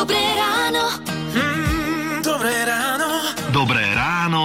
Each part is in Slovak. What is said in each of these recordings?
Dobré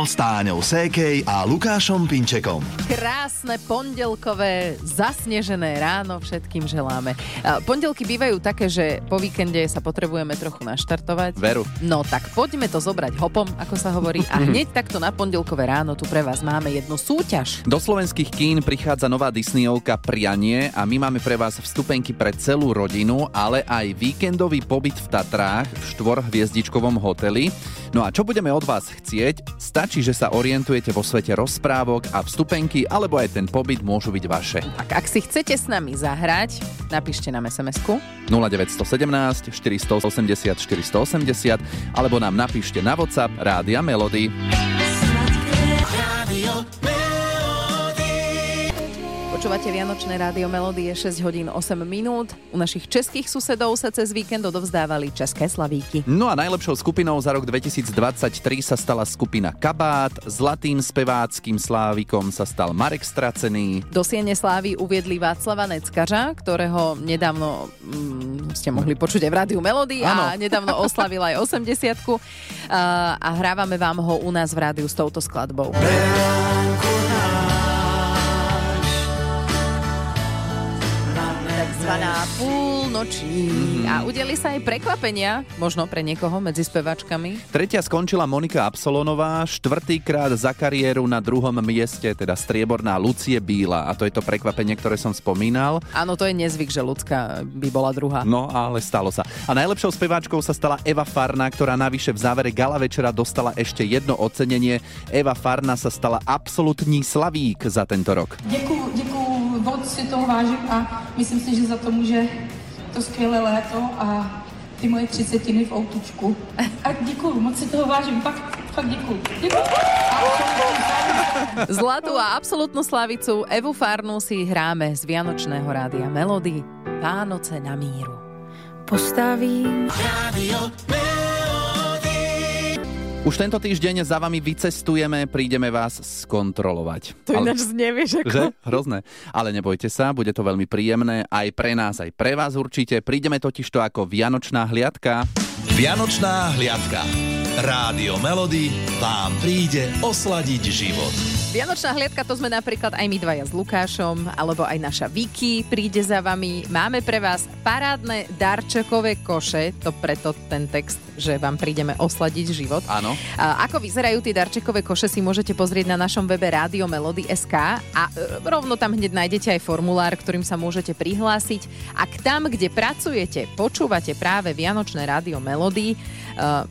s Táňou Sékej a Lukášom Pinčekom. Krásne pondelkové, zasnežené ráno všetkým želáme. Pondelky bývajú také, že po víkende sa potrebujeme trochu naštartovať. Veru. No tak poďme to zobrať hopom, ako sa hovorí. A hneď takto na pondelkové ráno tu pre vás máme jednu súťaž. Do slovenských kín prichádza nová Disneyovka Prianie a my máme pre vás vstupenky pre celú rodinu, ale aj víkendový pobyt v Tatrách v štvorhviezdičkovom hoteli. No a čo budeme od vás chcieť? Stačí, že sa orientujete vo svete rozprávok a vstupenky, alebo aj ten pobyt môžu byť vaše. Tak ak si chcete s nami zahrať, napíšte nám SMS-ku. 0917 480 480 alebo nám napíšte na WhatsApp Rádia Melody. Rádio Počúvate Vianočné rádio Melodie 6 hodín 8 minút. U našich českých susedov sa cez víkend odovzdávali české slavíky. No a najlepšou skupinou za rok 2023 sa stala skupina Kabát, zlatým speváckým slávikom sa stal Marek Stracený, Do Siene Slávy uviedli Václava Neckařa, ktorého nedávno mm, ste mohli počuť aj v rádiu Melody a nedávno oslavil aj 80 a, a hrávame vám ho u nás v rádiu s touto skladbou. Takzvaná púlnoční. Mhm. A udeli sa aj prekvapenia, možno pre niekoho medzi spevačkami. Tretia skončila Monika Absolonová, štvrtýkrát za kariéru na druhom mieste, teda strieborná Lucie Bíla. A to je to prekvapenie, ktoré som spomínal. Áno, to je nezvyk, že ľudská by bola druhá. No, ale stalo sa. A najlepšou speváčkou sa stala Eva Farna, ktorá navyše v závere gala večera dostala ešte jedno ocenenie. Eva Farna sa stala absolútní slavík za tento rok. Děkuju, moc si toho vážím a myslím si, že za to může to skvělé léto a ty moje třicetiny v outučku. A děkuju, moc si toho vážím, fakt, fakt děkuju. Děkuju. Zlatú a absolútnu slavicu Evu Farnu si hráme z Vianočného rádia Melody Vánoce na míru. Postavím Rádio Už tento týždeň za vami vycestujeme, prídeme vás skontrolovať. To Ale- ináč znevieš ako... Že? Hrozné. Ale nebojte sa, bude to veľmi príjemné aj pre nás, aj pre vás určite. Prídeme totiž to ako Vianočná hliadka. Vianočná hliadka. Rádio Melody vám príde osladiť život. Vianočná hliadka to sme napríklad aj my dvaja s Lukášom, alebo aj naša Vicky príde za vami. Máme pre vás parádne darčekové koše, to preto ten text, že vám prídeme osladiť život. Áno. Ako vyzerajú tie darčekové koše si môžete pozrieť na našom webe Rádio Melody SK a e, rovno tam hneď nájdete aj formulár, ktorým sa môžete prihlásiť. Ak tam, kde pracujete, počúvate práve Vianočné Rádio Melody,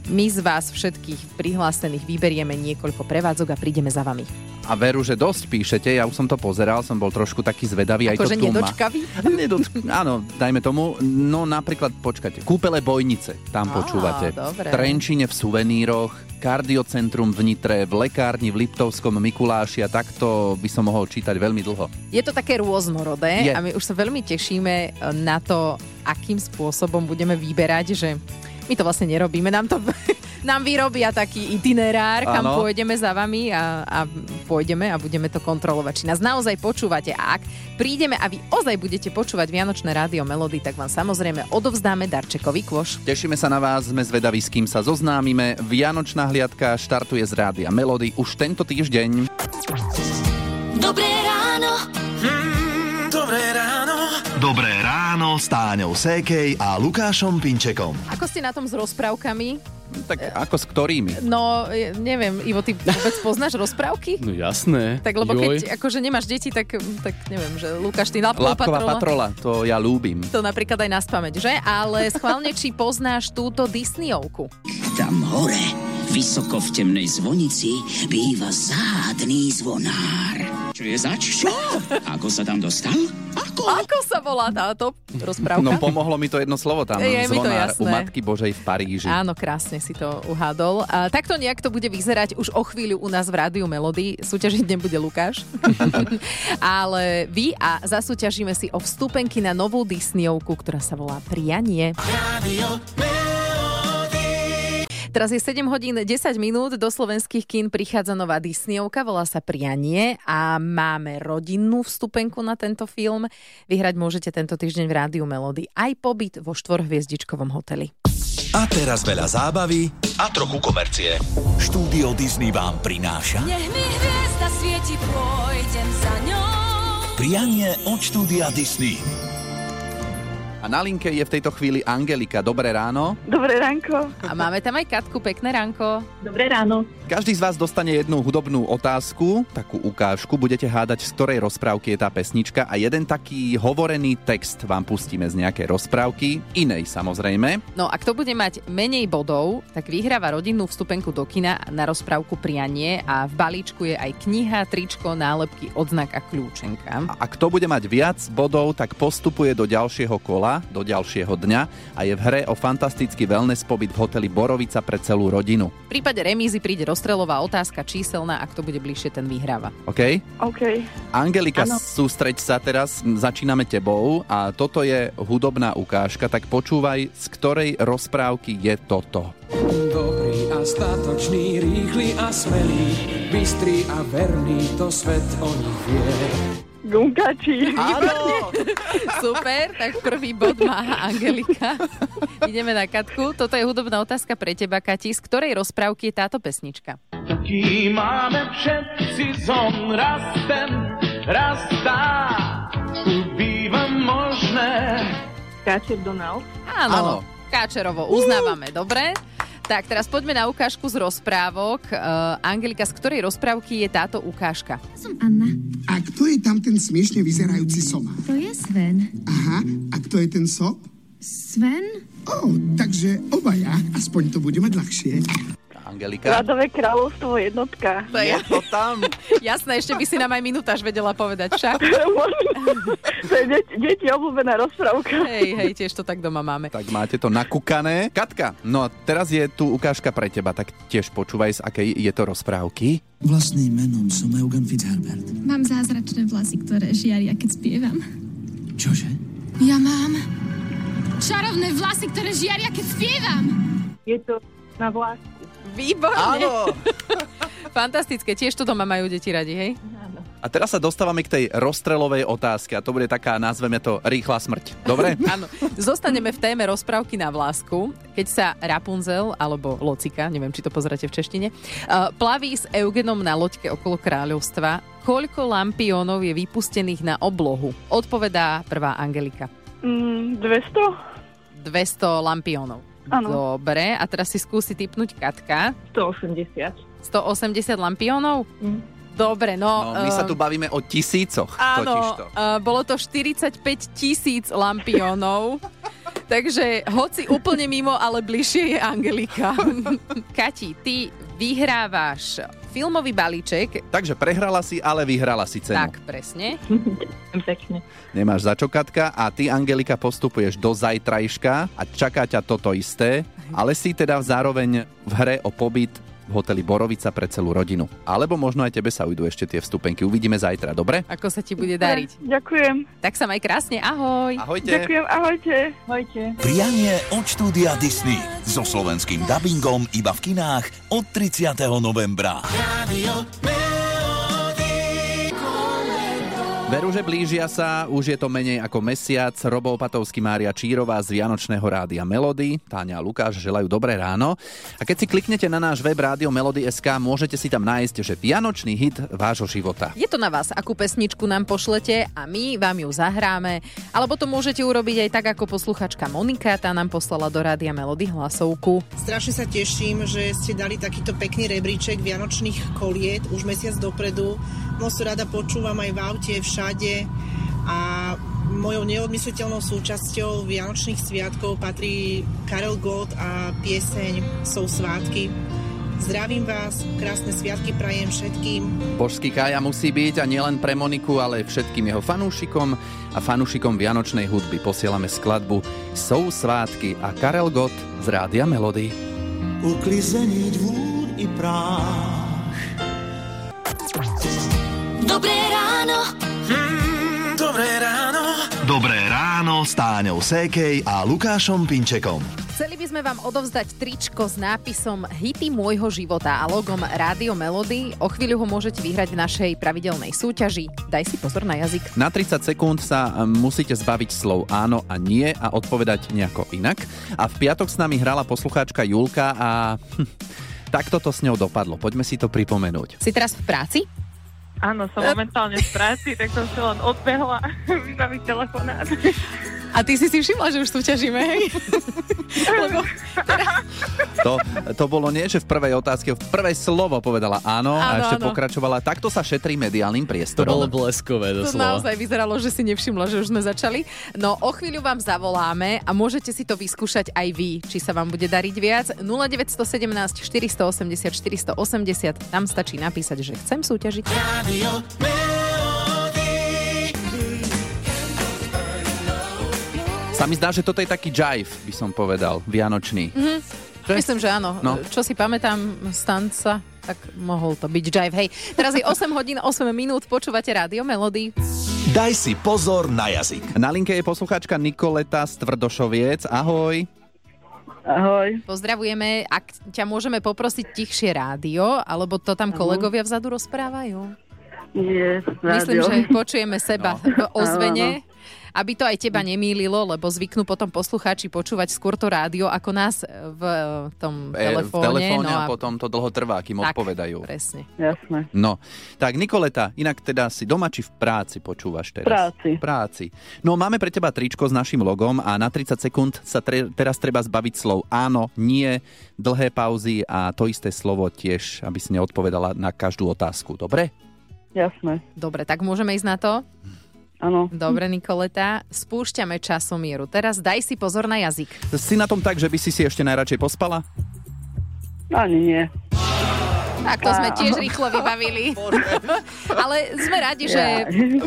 my z vás všetkých prihlásených vyberieme niekoľko prevádzok a prídeme za vami. A veru, že dosť píšete, ja už som to pozeral, som bol trošku taký zvedavý, aj Akože to tu má. nedočkavý? Nedoč- áno, dajme tomu. No napríklad, počkajte, kúpele Bojnice, tam Á, počúvate. dobre. V Trenčine v suveníroch, kardiocentrum v Nitre, v lekárni v Liptovskom Mikuláši a takto by som mohol čítať veľmi dlho. Je to také rôznorodé Je. a my už sa veľmi tešíme na to, akým spôsobom budeme vyberať, že my to vlastne nerobíme, nám to nám vyrobia taký itinerár, kam pôjdeme za vami a, a pôjdeme a budeme to kontrolovať, či nás naozaj počúvate. A ak prídeme a vy ozaj budete počúvať Vianočné rádio Melody, tak vám samozrejme odovzdáme darčekový kôš. Tešíme sa na vás, sme zvedaví, s kým sa zoznámime. Vianočná hliadka štartuje z rádia Melody už tento týždeň. Dobré ráno. Mm, dobré ráno. Ráno s Táňou Sékej a Lukášom Pinčekom. Ako ste na tom s rozprávkami? Tak ako s ktorými? No, neviem, Ivo, ty vôbec poznáš rozprávky? No jasné. Tak lebo Joj. keď akože nemáš deti, tak, tak neviem, že Lukáš, ty Lapková patrola. patrola, to ja ľúbim. To napríklad aj na spameť, že? Ale schválne, či poznáš túto Disneyovku. Tam hore, vysoko v temnej zvonici, býva zádný zvonár. Čo je zač? Čo? Ako sa tam dostal? Ako? Ako sa volá táto rozprávka? No pomohlo mi to jedno slovo tam, Je mi to zvonár u jasné. Matky Božej v Paríži. Áno, krásne si to uhádol. A takto nejak to bude vyzerať už o chvíľu u nás v Rádiu Melody. Súťažiť nebude Lukáš. Ale vy a zasúťažíme si o vstupenky na novú Disneyovku, ktorá sa volá Prianie. Rádio Teraz je 7 hodín 10 minút, do slovenských kín prichádza nová Disneyovka, volá sa Prianie a máme rodinnú vstupenku na tento film. Vyhrať môžete tento týždeň v Rádiu Melody aj pobyt vo štvorhviezdičkovom hoteli. A teraz veľa zábavy. A trochu komercie. Štúdio Disney vám prináša Nech mi hviezda svieti, pôjdem za ňou. prianie od štúdia Disney. A na linke je v tejto chvíli Angelika. Dobré ráno. Dobré ránko. A máme tam aj Katku, pekné ránko. Dobré ráno. Každý z vás dostane jednu hudobnú otázku, takú ukážku. Budete hádať, z ktorej rozprávky je tá pesnička a jeden taký hovorený text vám pustíme z nejakej rozprávky, inej samozrejme. No a kto bude mať menej bodov, tak vyhráva rodinnú vstupenku do kina na rozprávku Prianie a v balíčku je aj kniha, tričko, nálepky, odznak a kľúčenka. A kto bude mať viac bodov, tak postupuje do ďalšieho kola, do ďalšieho dňa a je v hre o fantastický wellness pobyt v hoteli Borovica pre celú rodinu. V prípade remízy príde rozstrelová otázka číselná a kto bude bližšie, ten vyhráva. OK? OK. Angelika, Áno. sústreď sa teraz, začíname tebou a toto je hudobná ukážka, tak počúvaj, z ktorej rozprávky je toto. Dobrý a statočný, rýchly a smelý, bystrý a verný, to svet o nich vie. Gunkači. Áno! Super, tak prvý bod má Angelika. Ideme na Katku. Toto je hudobná otázka pre teba, Kati. Z ktorej rozprávky je táto pesnička? Taký máme všetci zom, raz ten, raz tá. Tu býva možné. Káčer Donald. Áno. Áno. Káčerovo, uznávame, dobre? Tak, teraz poďme na ukážku z rozprávok. Uh, Angelika, z ktorej rozprávky je táto ukážka? Som Anna. A kto je tam ten smiešne vyzerajúci soma? To je Sven. Aha, a kto je ten sop? Sven? Ó, takže obaja, aspoň to bude mať ľahšie. Angelika? Radové kráľovstvo jednotka. To je Je to tam. jasné, ešte by si nám aj minútaž vedela povedať však. to je deti, deti obľúbená rozprávka. Hej, hej, tiež to tak doma máme. Tak máte to nakúkané. Katka, no a teraz je tu ukážka pre teba, tak tiež počúvaj, z akej je to rozprávky. Vlastným menom som Eugen Fitzherbert. Mám zázračné vlasy, ktoré žiaria, keď spievam. Čože? Ja mám čarovné vlasy, ktoré žiaria, keď spievam. Je to na vlásku. Výborne. Fantastické, tiež to doma majú deti radi, hej? A teraz sa dostávame k tej rozstrelovej otázke a to bude taká, nazveme to, rýchla smrť. Dobre? Áno. Zostaneme v téme rozprávky na vlásku, keď sa Rapunzel, alebo Locika, neviem, či to pozrete v češtine, uh, plaví s Eugenom na loďke okolo kráľovstva. Koľko lampiónov je vypustených na oblohu? Odpovedá prvá Angelika. Mm, 200? 200 lampiónov. Áno. Dobre, a teraz si skúsi typnúť Katka. 180. 180 lampiónov? Mm. Dobre, no... No, my sa eh, tu bavíme o tisícoch. Áno, totižto. uh, bolo to 45 tisíc lampiónov. Takže hoci úplne mimo, ale bližšie je Angelika. Kati, ty vyhrávaš filmový balíček. Takže prehrala si, ale vyhrala si cenu. Tak, presne. Pekne. Nemáš za čo, Katka, a ty, Angelika, postupuješ do zajtrajška a čaká ťa toto isté, ale si teda zároveň v hre o pobyt v hoteli Borovica pre celú rodinu. Alebo možno aj tebe sa ujdu ešte tie vstupenky. Uvidíme zajtra, dobre? Ako sa ti bude dariť. Ďakujem. Tak sa maj krásne, ahoj. Ahojte. Ďakujem, ahojte. Ahojte. Prianie od štúdia Disney so slovenským dubbingom iba v kinách od 30. novembra. Radio Veru, že blížia sa, už je to menej ako mesiac. Robo Opatovský, Mária Čírová z Vianočného rádia Melody, Táňa a Lukáš želajú dobré ráno. A keď si kliknete na náš web Rádio Melody.sk, môžete si tam nájsť, že Vianočný hit vášho života. Je to na vás, akú pesničku nám pošlete a my vám ju zahráme. Alebo to môžete urobiť aj tak, ako posluchačka Monika, tá nám poslala do Rádia Melody hlasovku. Strašne sa teším, že ste dali takýto pekný rebríček vianočných koliet už mesiac dopredu. Moc rada počúvam aj v aute, všade a mojou neodmysliteľnou súčasťou Vianočných sviatkov patrí Karel Gott a pieseň Sú svátky. Zdravím vás, krásne sviatky prajem všetkým. Božský kája musí byť a nielen pre Moniku, ale všetkým jeho fanúšikom a fanúšikom Vianočnej hudby posielame skladbu Jsou svátky a Karel Gott z Rádia Melody. Uklizený dvůr i práh. Dobré ráno. Mm, dobré ráno. Dobré ráno s Táňou Sékej a Lukášom Pinčekom. Chceli by sme vám odovzdať tričko s nápisom Hity môjho života a logom Rádio Melody. O chvíľu ho môžete vyhrať v našej pravidelnej súťaži. Daj si pozor na jazyk. Na 30 sekúnd sa musíte zbaviť slov áno a nie a odpovedať nejako inak. A v piatok s nami hrala poslucháčka Julka a hm, takto to s ňou dopadlo. Poďme si to pripomenúť. Si teraz v práci? Áno, som momentálne v práci, tak som si len odbehla vybaviť telefonát. A ty si si všimla, že už súťažíme, hej? Lebo To, to bolo nie, že v prvej otázke, v prvej slovo povedala áno, a Áno, ešte áno. pokračovala. Takto sa šetrí mediálnym To priestorom. bolo bleskové to doslova. naozaj vyzeralo, že si nevšimla, že už sme začali. No o chvíľu vám zavoláme a môžete si to vyskúšať aj vy, či sa vám bude dariť viac. 0917 480 480, tam stačí napísať, že chcem súťažiť. Sa mi zdá, že toto je taký jive, by som povedal, vianočný. Mhm. Myslím, že áno. No. Čo si pamätám z tanca, tak mohol to byť jive. Hej, teraz je 8 hodín 8 minút, počúvate rádio Melody. Daj si pozor na jazyk. Na linke je poslucháčka Nikoleta z Tvrdošoviec. Ahoj. Ahoj. Pozdravujeme. Ak ťa môžeme poprosiť tichšie rádio, alebo to tam kolegovia vzadu rozprávajú? Nie, Myslím, že počujeme seba No. v ozvene. Aby to aj teba nemýlilo, lebo zvyknú potom poslucháči počúvať skôr to rádio ako nás v tom E, v telefóne. telefóne no a potom to dlho trvá, kým Tak, odpovedajú. Presne. Jasné. No, tak Nikoleta, inak teda si doma či v práci počúvaš teraz? Práci. V práci. No, máme pre teba tričko s našim logom a na 30 sekúnd sa tre- teraz treba zbaviť slov áno, nie, dlhé pauzy a to isté slovo tiež, aby si neodpovedala na každú otázku. Dobre? Jasné. Dobre, tak môžeme ísť na to? Áno. Dobre, Nikoleta. Spúšťame časomieru. Teraz daj si pozor na jazyk. Si na tom tak, že by si si ešte najradšej pospala? Ani nie. Tak to sme tiež rýchlo vybavili. Ale sme radi, že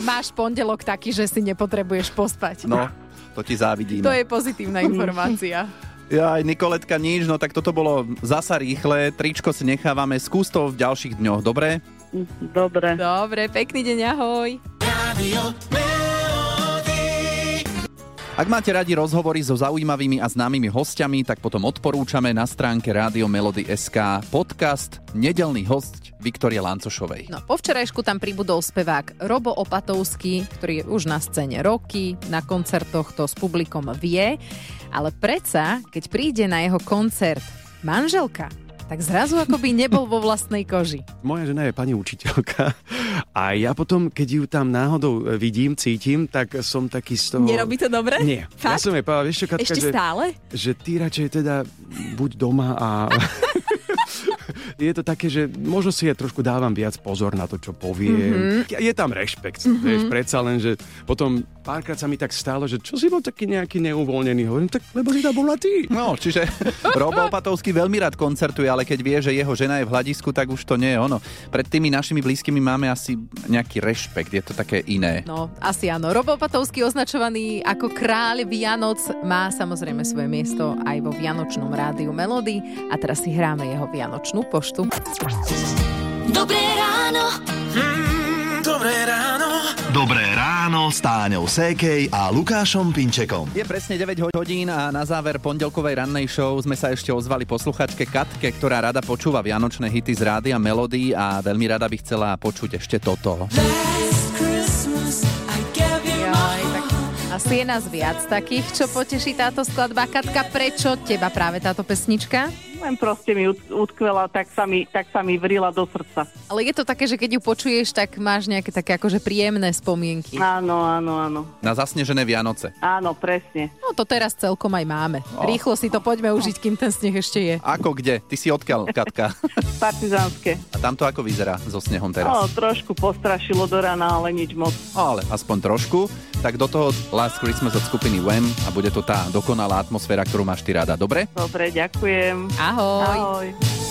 máš pondelok taký, že si nepotrebuješ pospať. No, to ti závidíme. To je pozitívna informácia. Ja aj Nikoletka nič, no tak toto bolo zasa rýchle, tričko si nechávame, skús to v ďalších dňoch, dobre? Dobre. Dobre, pekný deň, ahoj. Ak máte radi rozhovory so zaujímavými a známymi hostiami, tak potom odporúčame na stránke Rádio Melody SK podcast Nedelný host Viktorie Lancošovej. No, po včerajšku tam pribudol spevák Robo Opatovský, ktorý je už na scéne roky, na koncertoch to s publikom vie, ale predsa, keď príde na jeho koncert manželka, tak zrazu ako by nebol vo vlastnej koži. Moja žena je pani učiteľka a ja potom, keď ju tam náhodou vidím, cítim, tak som taký z toho... Nerobí to dobre? Nie. Ja Fakt? som jej povedal, vieš čo, Katka, Ešte že, stále? že ty radšej teda buď doma a... je to také, že možno si ja trošku dávam viac pozor na to, čo poviem. Mhm. Je tam rešpekt, Mhm. vieš, predsa len, že potom párkrát sa mi tak stalo, že čo si bol taký nejaký neuvoľnený. Hovorím, tak lebo si tam bola ty. No, čiže Robo Opatovský veľmi rád koncertuje, ale keď vie, že jeho žena je v hľadisku, tak už to nie je ono. Pred tými našimi blízkymi máme asi nejaký rešpekt, je to také iné. No, asi áno. Robo Patovský označovaný ako kráľ Vianoc má samozrejme svoje miesto aj vo Vianočnom rádiu Melody a teraz si hráme jeho Vianočnú poštu. Dobré ráno. Dobré ráno. Dobré ráno s Táňou Sékej a Lukášom Pinčekom. Je presne 9 hodín a na záver pondelkovej rannej show sme sa ešte ozvali posluchačke Katke, ktorá rada počúva vianočné hity z rádia Melody a veľmi rada by chcela počuť ešte toto. Jaj, asi je nás viac takých, čo poteší táto skladba. Katka, prečo teba práve táto pesnička? Len proste mi ut- utkvela, tak sa mi, tak sa mi vrila do srdca. Ale je to také, že keď ju počuješ, tak máš nejaké také akože príjemné spomienky. Áno, áno, áno. Na zasnežené Vianoce. Áno, presne. No to teraz celkom aj máme. Rýchlo si to poďme užiť, kým ten sneh ešte je. Ako kde? Ty si odkiaľ, Katka? Partizánske. A tamto ako vyzerá so snehom teraz? No, trošku postrašilo do rana, ale nič moc. Ale aspoň trošku. Tak do toho Last Christmas od skupiny Wham a bude to tá dokonalá atmosféra, ktorú máš ty rada. Dobre? Dobre, ďakujem. Ahoj. Ahoj.